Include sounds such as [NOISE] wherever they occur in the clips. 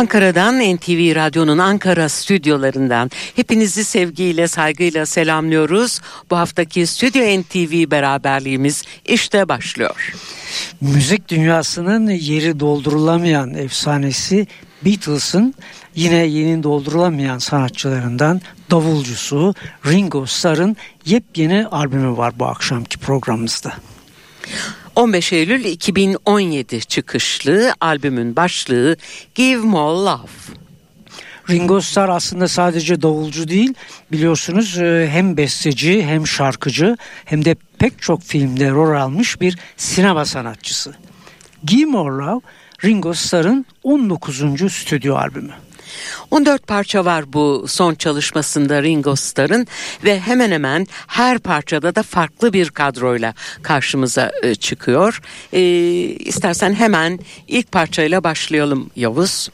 Ankara'dan NTV Radyo'nun Ankara stüdyolarından hepinizi sevgiyle saygıyla selamlıyoruz. Bu haftaki Stüdyo NTV beraberliğimiz işte başlıyor. Müzik dünyasının yeri doldurulamayan efsanesi Beatles'ın yine yeni doldurulamayan sanatçılarından davulcusu Ringo Starr'ın yepyeni albümü var bu akşamki programımızda. 15 Eylül 2017 çıkışlı albümün başlığı Give More Love. Ringo Starr aslında sadece davulcu değil biliyorsunuz e, hem besteci hem şarkıcı hem de pek çok filmde rol almış bir sinema sanatçısı. Give More Love Ringo Starr'ın 19. stüdyo albümü. 14 parça var bu son çalışmasında Ringo Starr'ın ve hemen hemen her parçada da farklı bir kadroyla karşımıza e, çıkıyor. E, istersen hemen ilk parçayla başlayalım Yavuz.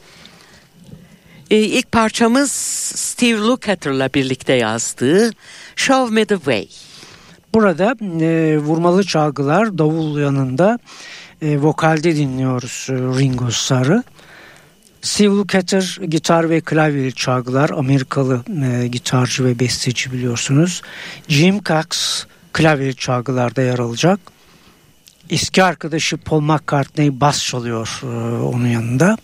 E, ilk parçamız Steve Lukather'la birlikte yazdığı Show Me The Way. Burada e, vurmalı çalgılar davul yanında e, vokalde dinliyoruz e, Ringo Starr'ı. Steve Lukather gitar ve klavye çalgılar Amerikalı e, gitarcı ve besteci biliyorsunuz. Jim Cox klavye çalgılarda yer alacak. Eski arkadaşı Paul McCartney bas çalıyor e, onun yanında.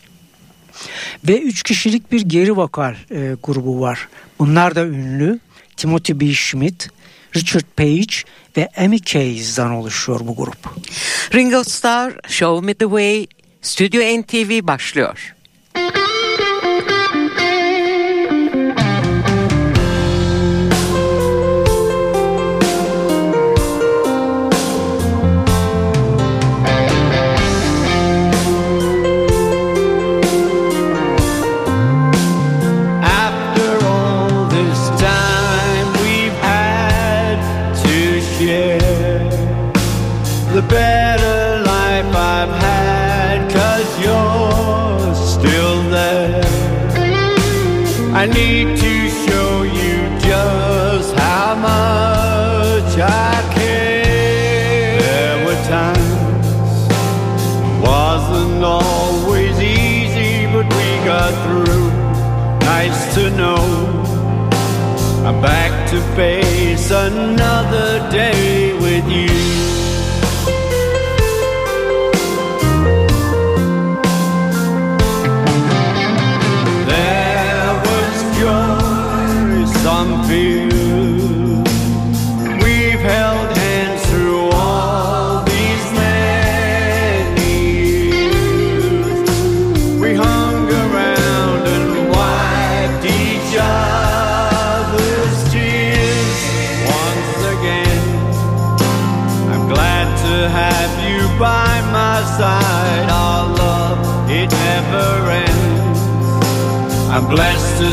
Ve üç kişilik bir geri vokal e, grubu var. Bunlar da ünlü. Timothy B. Schmidt, Richard Page ve Amy Case'den oluşuyor bu grup. Ringo Starr, Show Me The Way, Stüdyo NTV başlıyor. Thank [LAUGHS] you.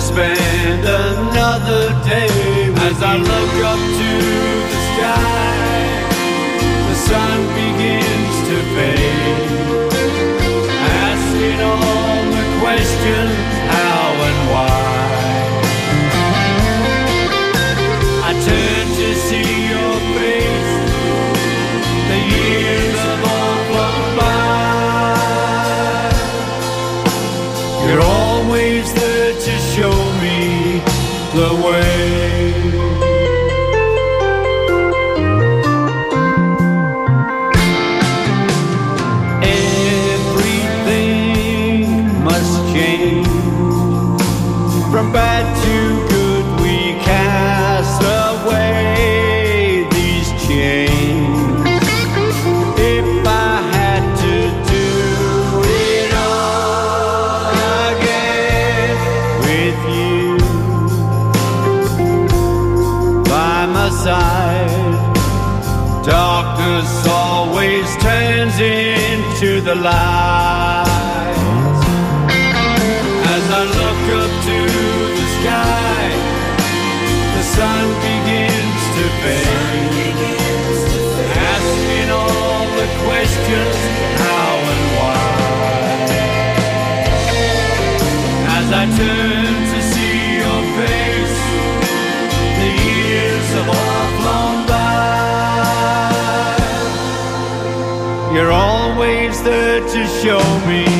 Spend to show me.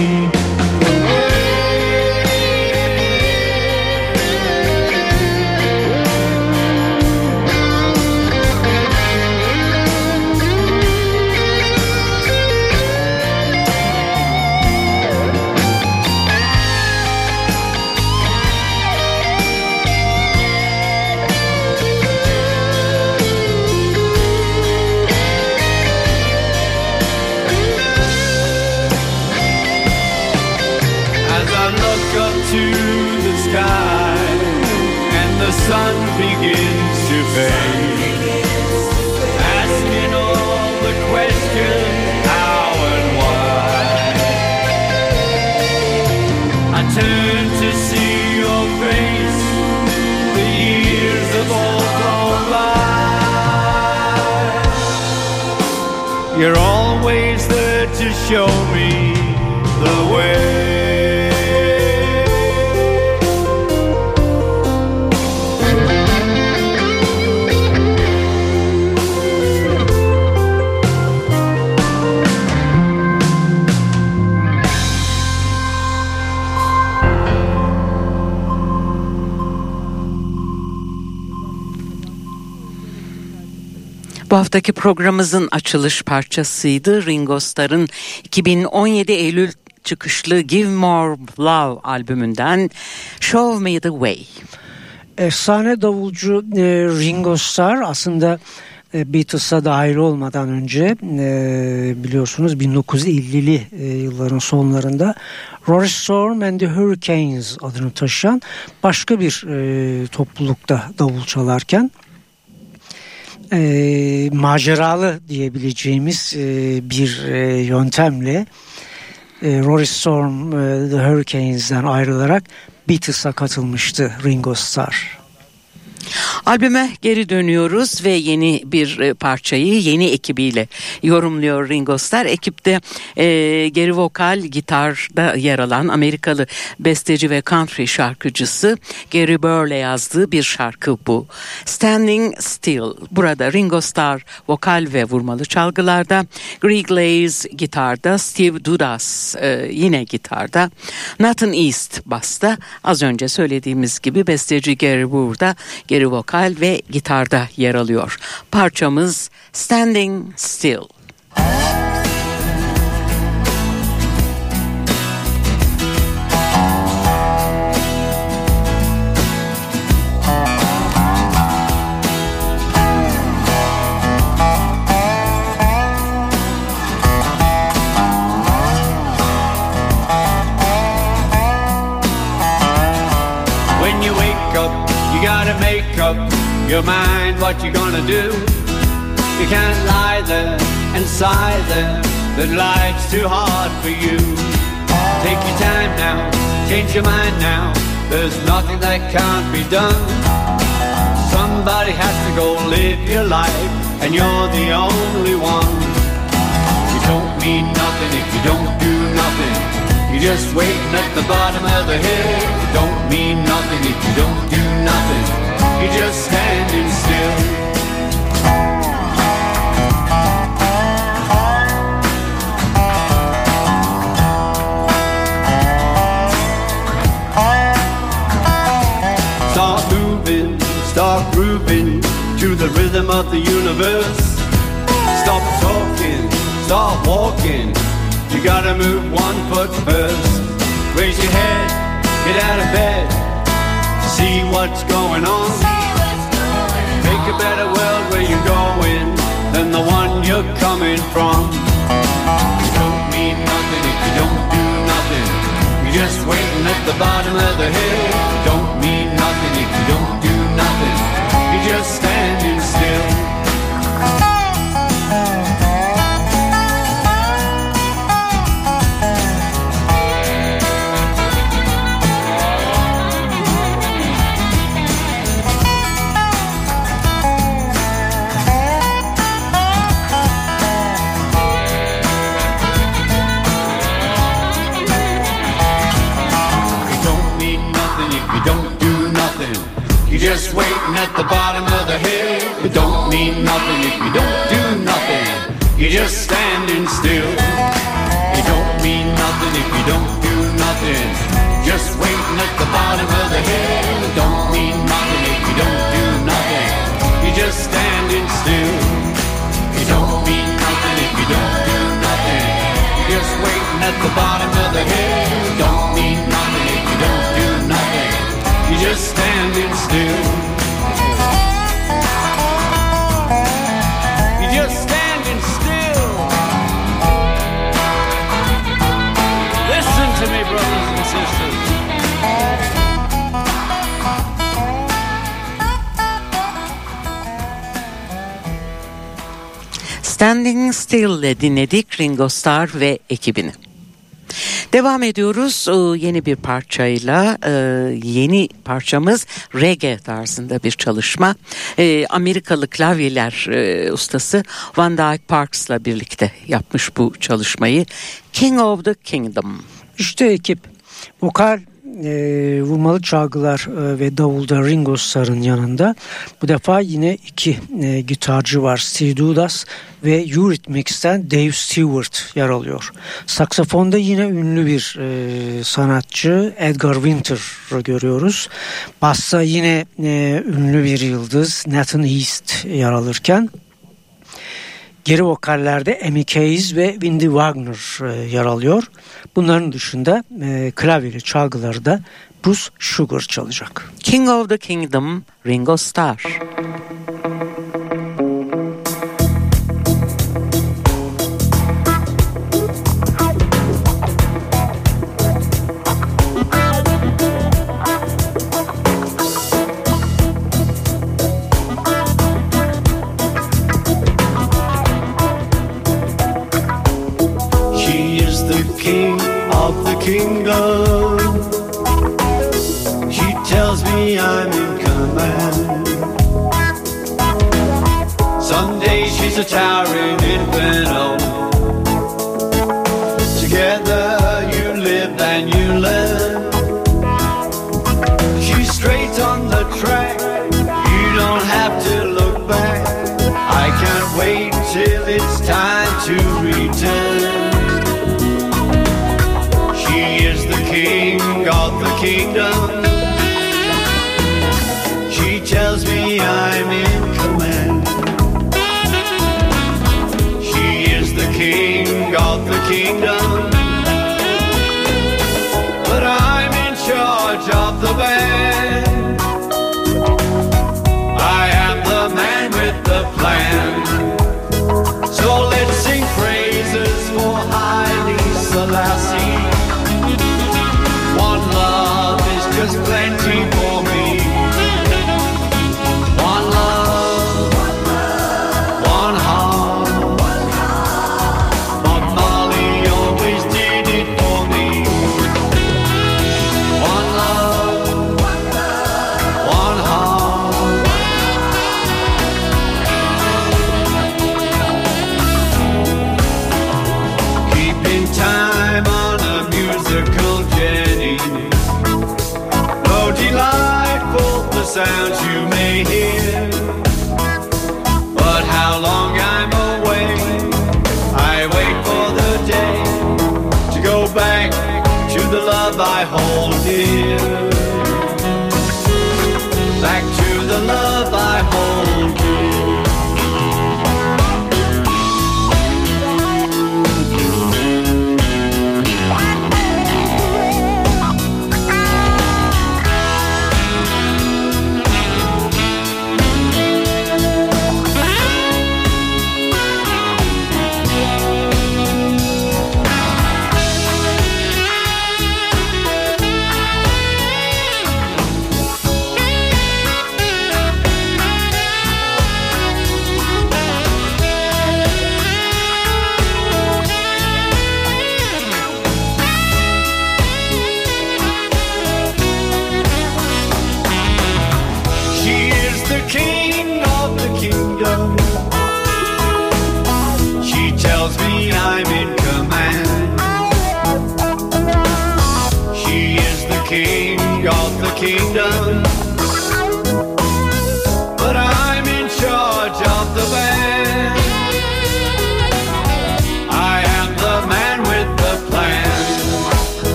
You're always there to show me haftaki programımızın açılış parçasıydı. Ringo Starr'ın 2017 Eylül çıkışlı Give More Love albümünden Show Me The Way. Efsane davulcu e, Ringo Starr aslında e, Beatles'a dahil olmadan önce e, biliyorsunuz 1950'li e, yılların sonlarında Rory Storm and the Hurricanes adını taşıyan başka bir e, toplulukta davul çalarken e, maceralı diyebileceğimiz e, bir e, yöntemle e, Rory Storm e, The Hurricanes'den ayrılarak Beatles'a katılmıştı Ringo Starr. Albüme geri dönüyoruz ve yeni bir e, parçayı yeni ekibiyle yorumluyor Ringo Starr. Ekipte e, geri vokal gitarda yer alan Amerikalı besteci ve country şarkıcısı Gary Burr'le yazdığı bir şarkı bu. Standing Still. Burada Ringo Starr vokal ve vurmalı çalgılarda, Greg Glaze gitarda, Steve Dudas e, yine gitarda, Nathan East basta. Az önce söylediğimiz gibi besteci Gary Burr da geri vokal ve gitarda yer alıyor. Parçamız Standing Still. Your mind what you're gonna do. You can't lie there and sigh there that life's too hard for you. Take your time now, change your mind now. There's nothing that can't be done. Somebody has to go live your life, and you're the only one. You don't mean nothing if you don't do nothing. You're just waiting at the bottom of the hill. You don't mean nothing if you don't do nothing. You're just standing still. Start moving, start grooving to the rhythm of the universe. Stop talking, start walking. You gotta move one foot first. Raise your head, get out of bed, see what's going on. Make a better world where you're going than the one you're coming from. You don't mean nothing if you don't do nothing. You're just waiting at the bottom of the hill. You don't mean nothing if you don't do nothing. You're just standing still. Standing Still ile dinledik Ringo Starr ve ekibini. Devam ediyoruz e, yeni bir parçayla e, yeni parçamız reggae tarzında bir çalışma e, Amerikalı klavyeler ustası Van Dyke Parks'la birlikte yapmış bu çalışmayı King of the Kingdom. Üçte ekip vokal ee, e, vurmalı çalgılar e, ve davulda Ringo Starr'ın yanında bu defa yine iki e, gitarcı var. Steve Dudas ve Eurythmics'ten Dave Stewart yer alıyor. Saksafonda yine ünlü bir e, sanatçı Edgar Winter'ı görüyoruz. Bassa yine e, ünlü bir yıldız Nathan East yer alırken Geri vokallerde Amy Case ve Windy Wagner e, yer alıyor. Bunların dışında e, klavyeli çalgıları da Bruce Sugar çalacak. King of the Kingdom Ringo Starr. a tower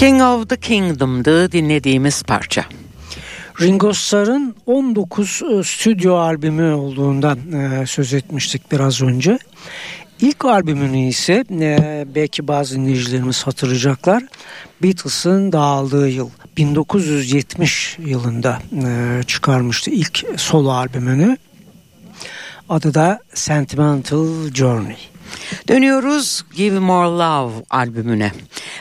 King of the Kingdom'dı dinlediğimiz parça. Ringo Starr'ın 19 e, stüdyo albümü olduğundan e, söz etmiştik biraz önce. İlk albümünü ise e, belki bazı dinleyicilerimiz hatırlayacaklar. Beatles'ın dağıldığı yıl 1970 yılında çıkarmıştı ilk solo albümünü. Adı da Sentimental Journey. Dönüyoruz Give More Love albümüne.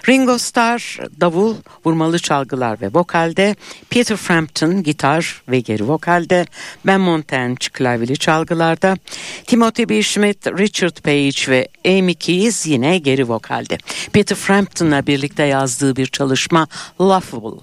Ringo Starr davul, vurmalı çalgılar ve vokalde, Peter Frampton gitar ve geri vokalde, Ben Montagne klavyeli çalgılarda, Timothy B. Schmidt, Richard Page ve Amy Keys yine geri vokalde. Peter Frampton'la birlikte yazdığı bir çalışma Laughable.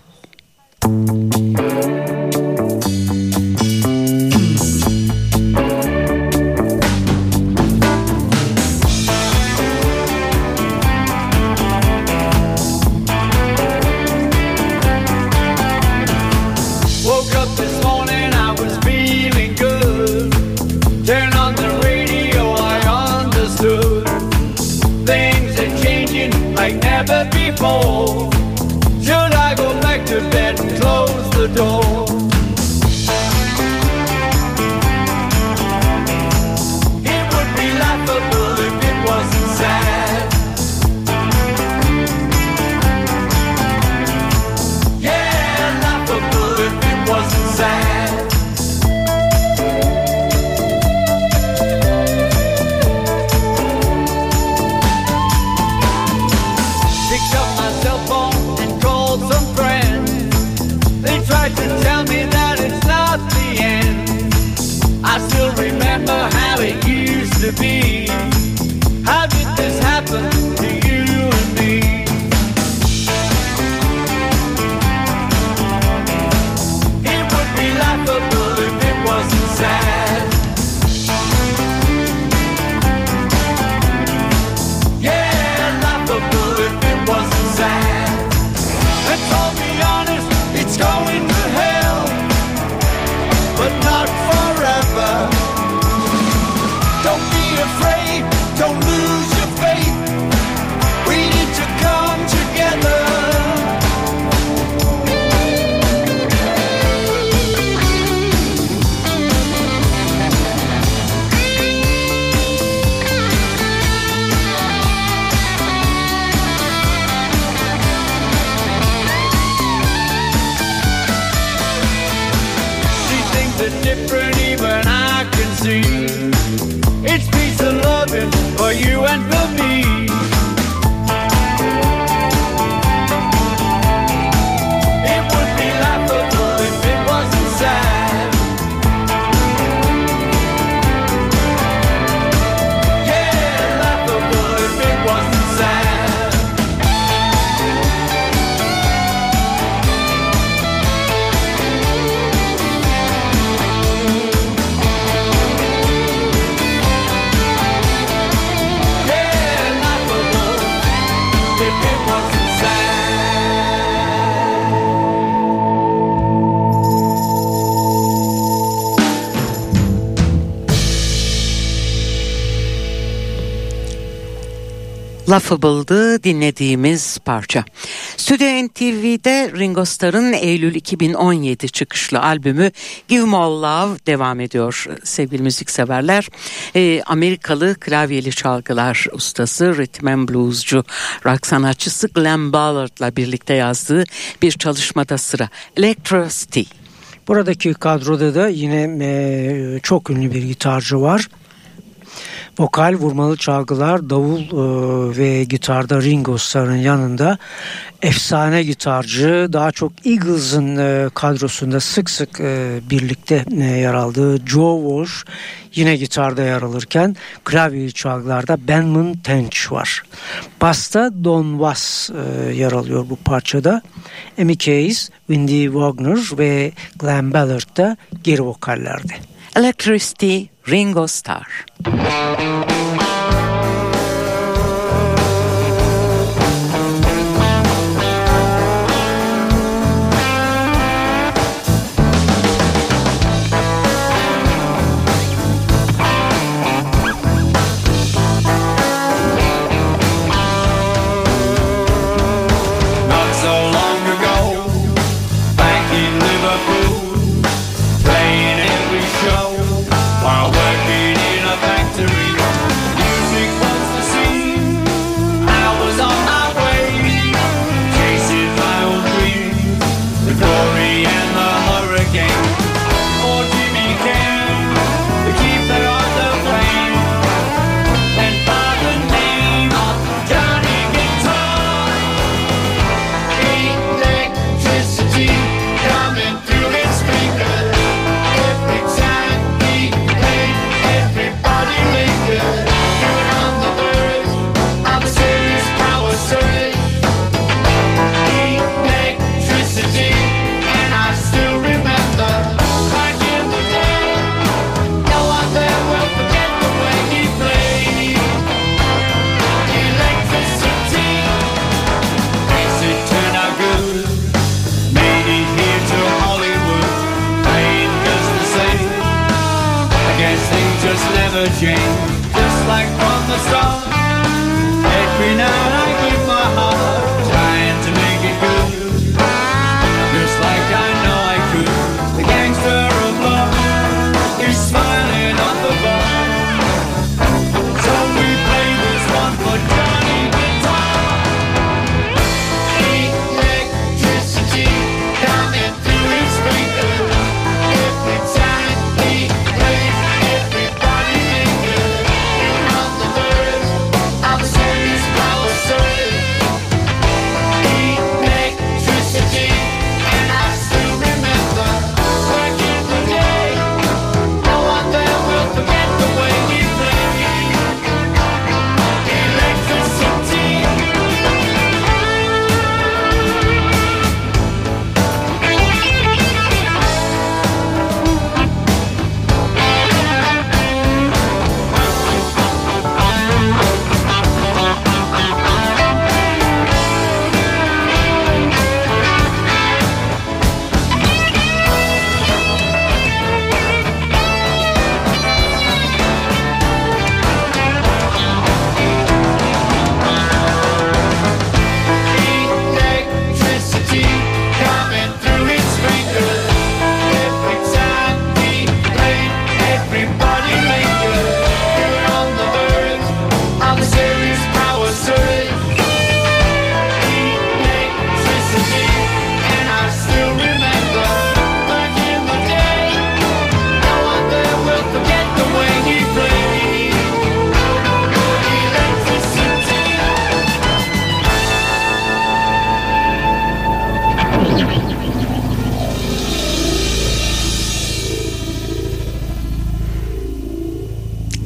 Laughable'dı dinlediğimiz parça. Stüdyo NTV'de Ringo Starr'ın Eylül 2017 çıkışlı albümü Give Me All Love devam ediyor sevgili müzikseverler. Ee, Amerikalı klavyeli çalgılar ustası, rhythm and bluescu, rock sanatçısı Glenn Ballard'la birlikte yazdığı bir çalışmada sıra Electricity. Buradaki kadroda da yine e, çok ünlü bir gitarcı var. Vokal, vurmalı çalgılar, davul e, ve gitarda Ringo Starr'ın yanında efsane gitarcı daha çok Eagles'ın e, kadrosunda sık sık e, birlikte e, yer aldığı Joe Walsh yine gitarda yer alırken klavye çalgılarda Benman Tench var. Basta Don Was e, yer alıyor bu parçada. Amy Case, Wendy Wagner ve Glenn Ballard da geri vokallerde. Electricity Ringo Starr.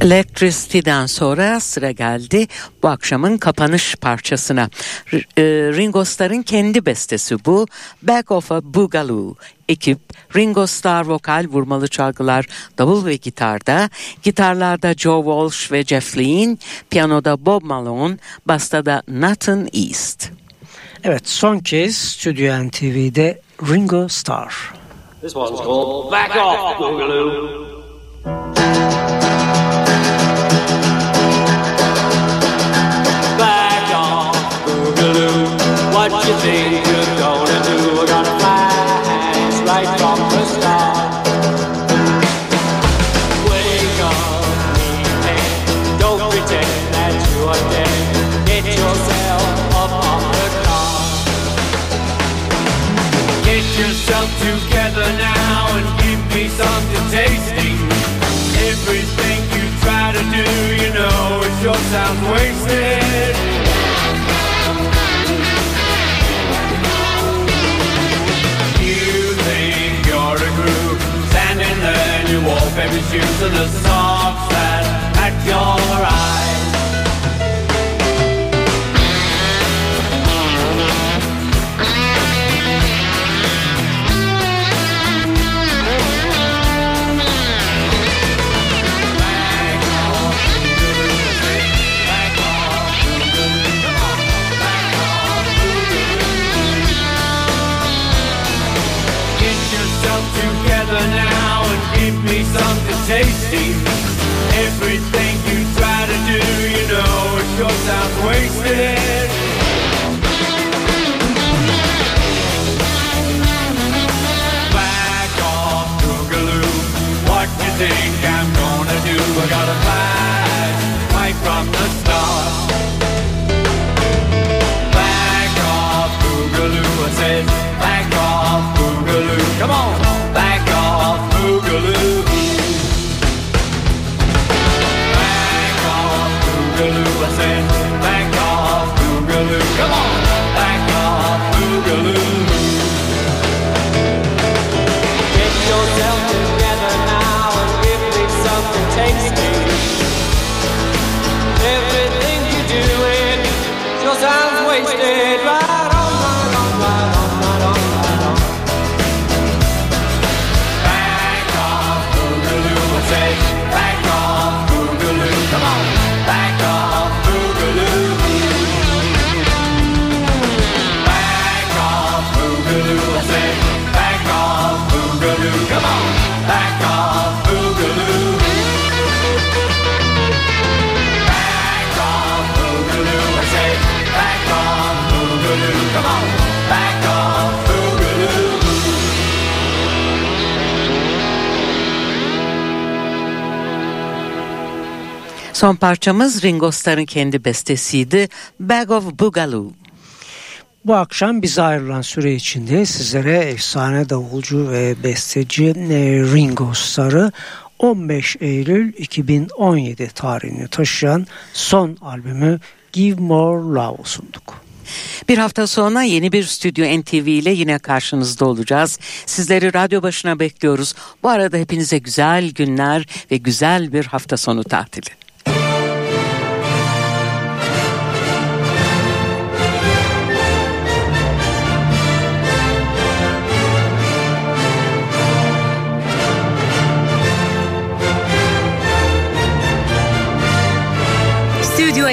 Electricity'den sonra sıra geldi bu akşamın kapanış parçasına. R- e, Ringo Starr'ın kendi bestesi bu. Back of a Boogaloo. Ekip Ringo Starr vokal, vurmalı çalgılar, davul ve gitarda. Gitarlarda Joe Walsh ve Jeff Lynne. Piyanoda Bob Malone. Basta da Nathan East. Evet son kez Stüdyo NTV'de Ringo Starr. This one's called Back Off, Boogaloo. What you think you're gonna do? We're gonna the. Wake up. Don't pretend that you are dead. Get yourself up on the car. Get yourself together now and give me something tasty. Everything you try to do, you know, it sounds wasted. favorite shoes and the socks that act your eyes. Tasty. Everything you try to do, you know, it sure sounds wasted. Back off, Boogaloo. What you think I'm gonna do? I got a plan right from the start. Back off, Boogaloo. I said, back off, Boogaloo. Come on, Son parçamız Ringo Starr'ın kendi bestesiydi. Bag of Boogaloo. Bu akşam bize ayrılan süre içinde sizlere efsane davulcu ve besteci e, Ringo Starr'ı 15 Eylül 2017 tarihini taşıyan son albümü Give More Love sunduk. Bir hafta sonra yeni bir Stüdyo NTV ile yine karşınızda olacağız. Sizleri radyo başına bekliyoruz. Bu arada hepinize güzel günler ve güzel bir hafta sonu tatili.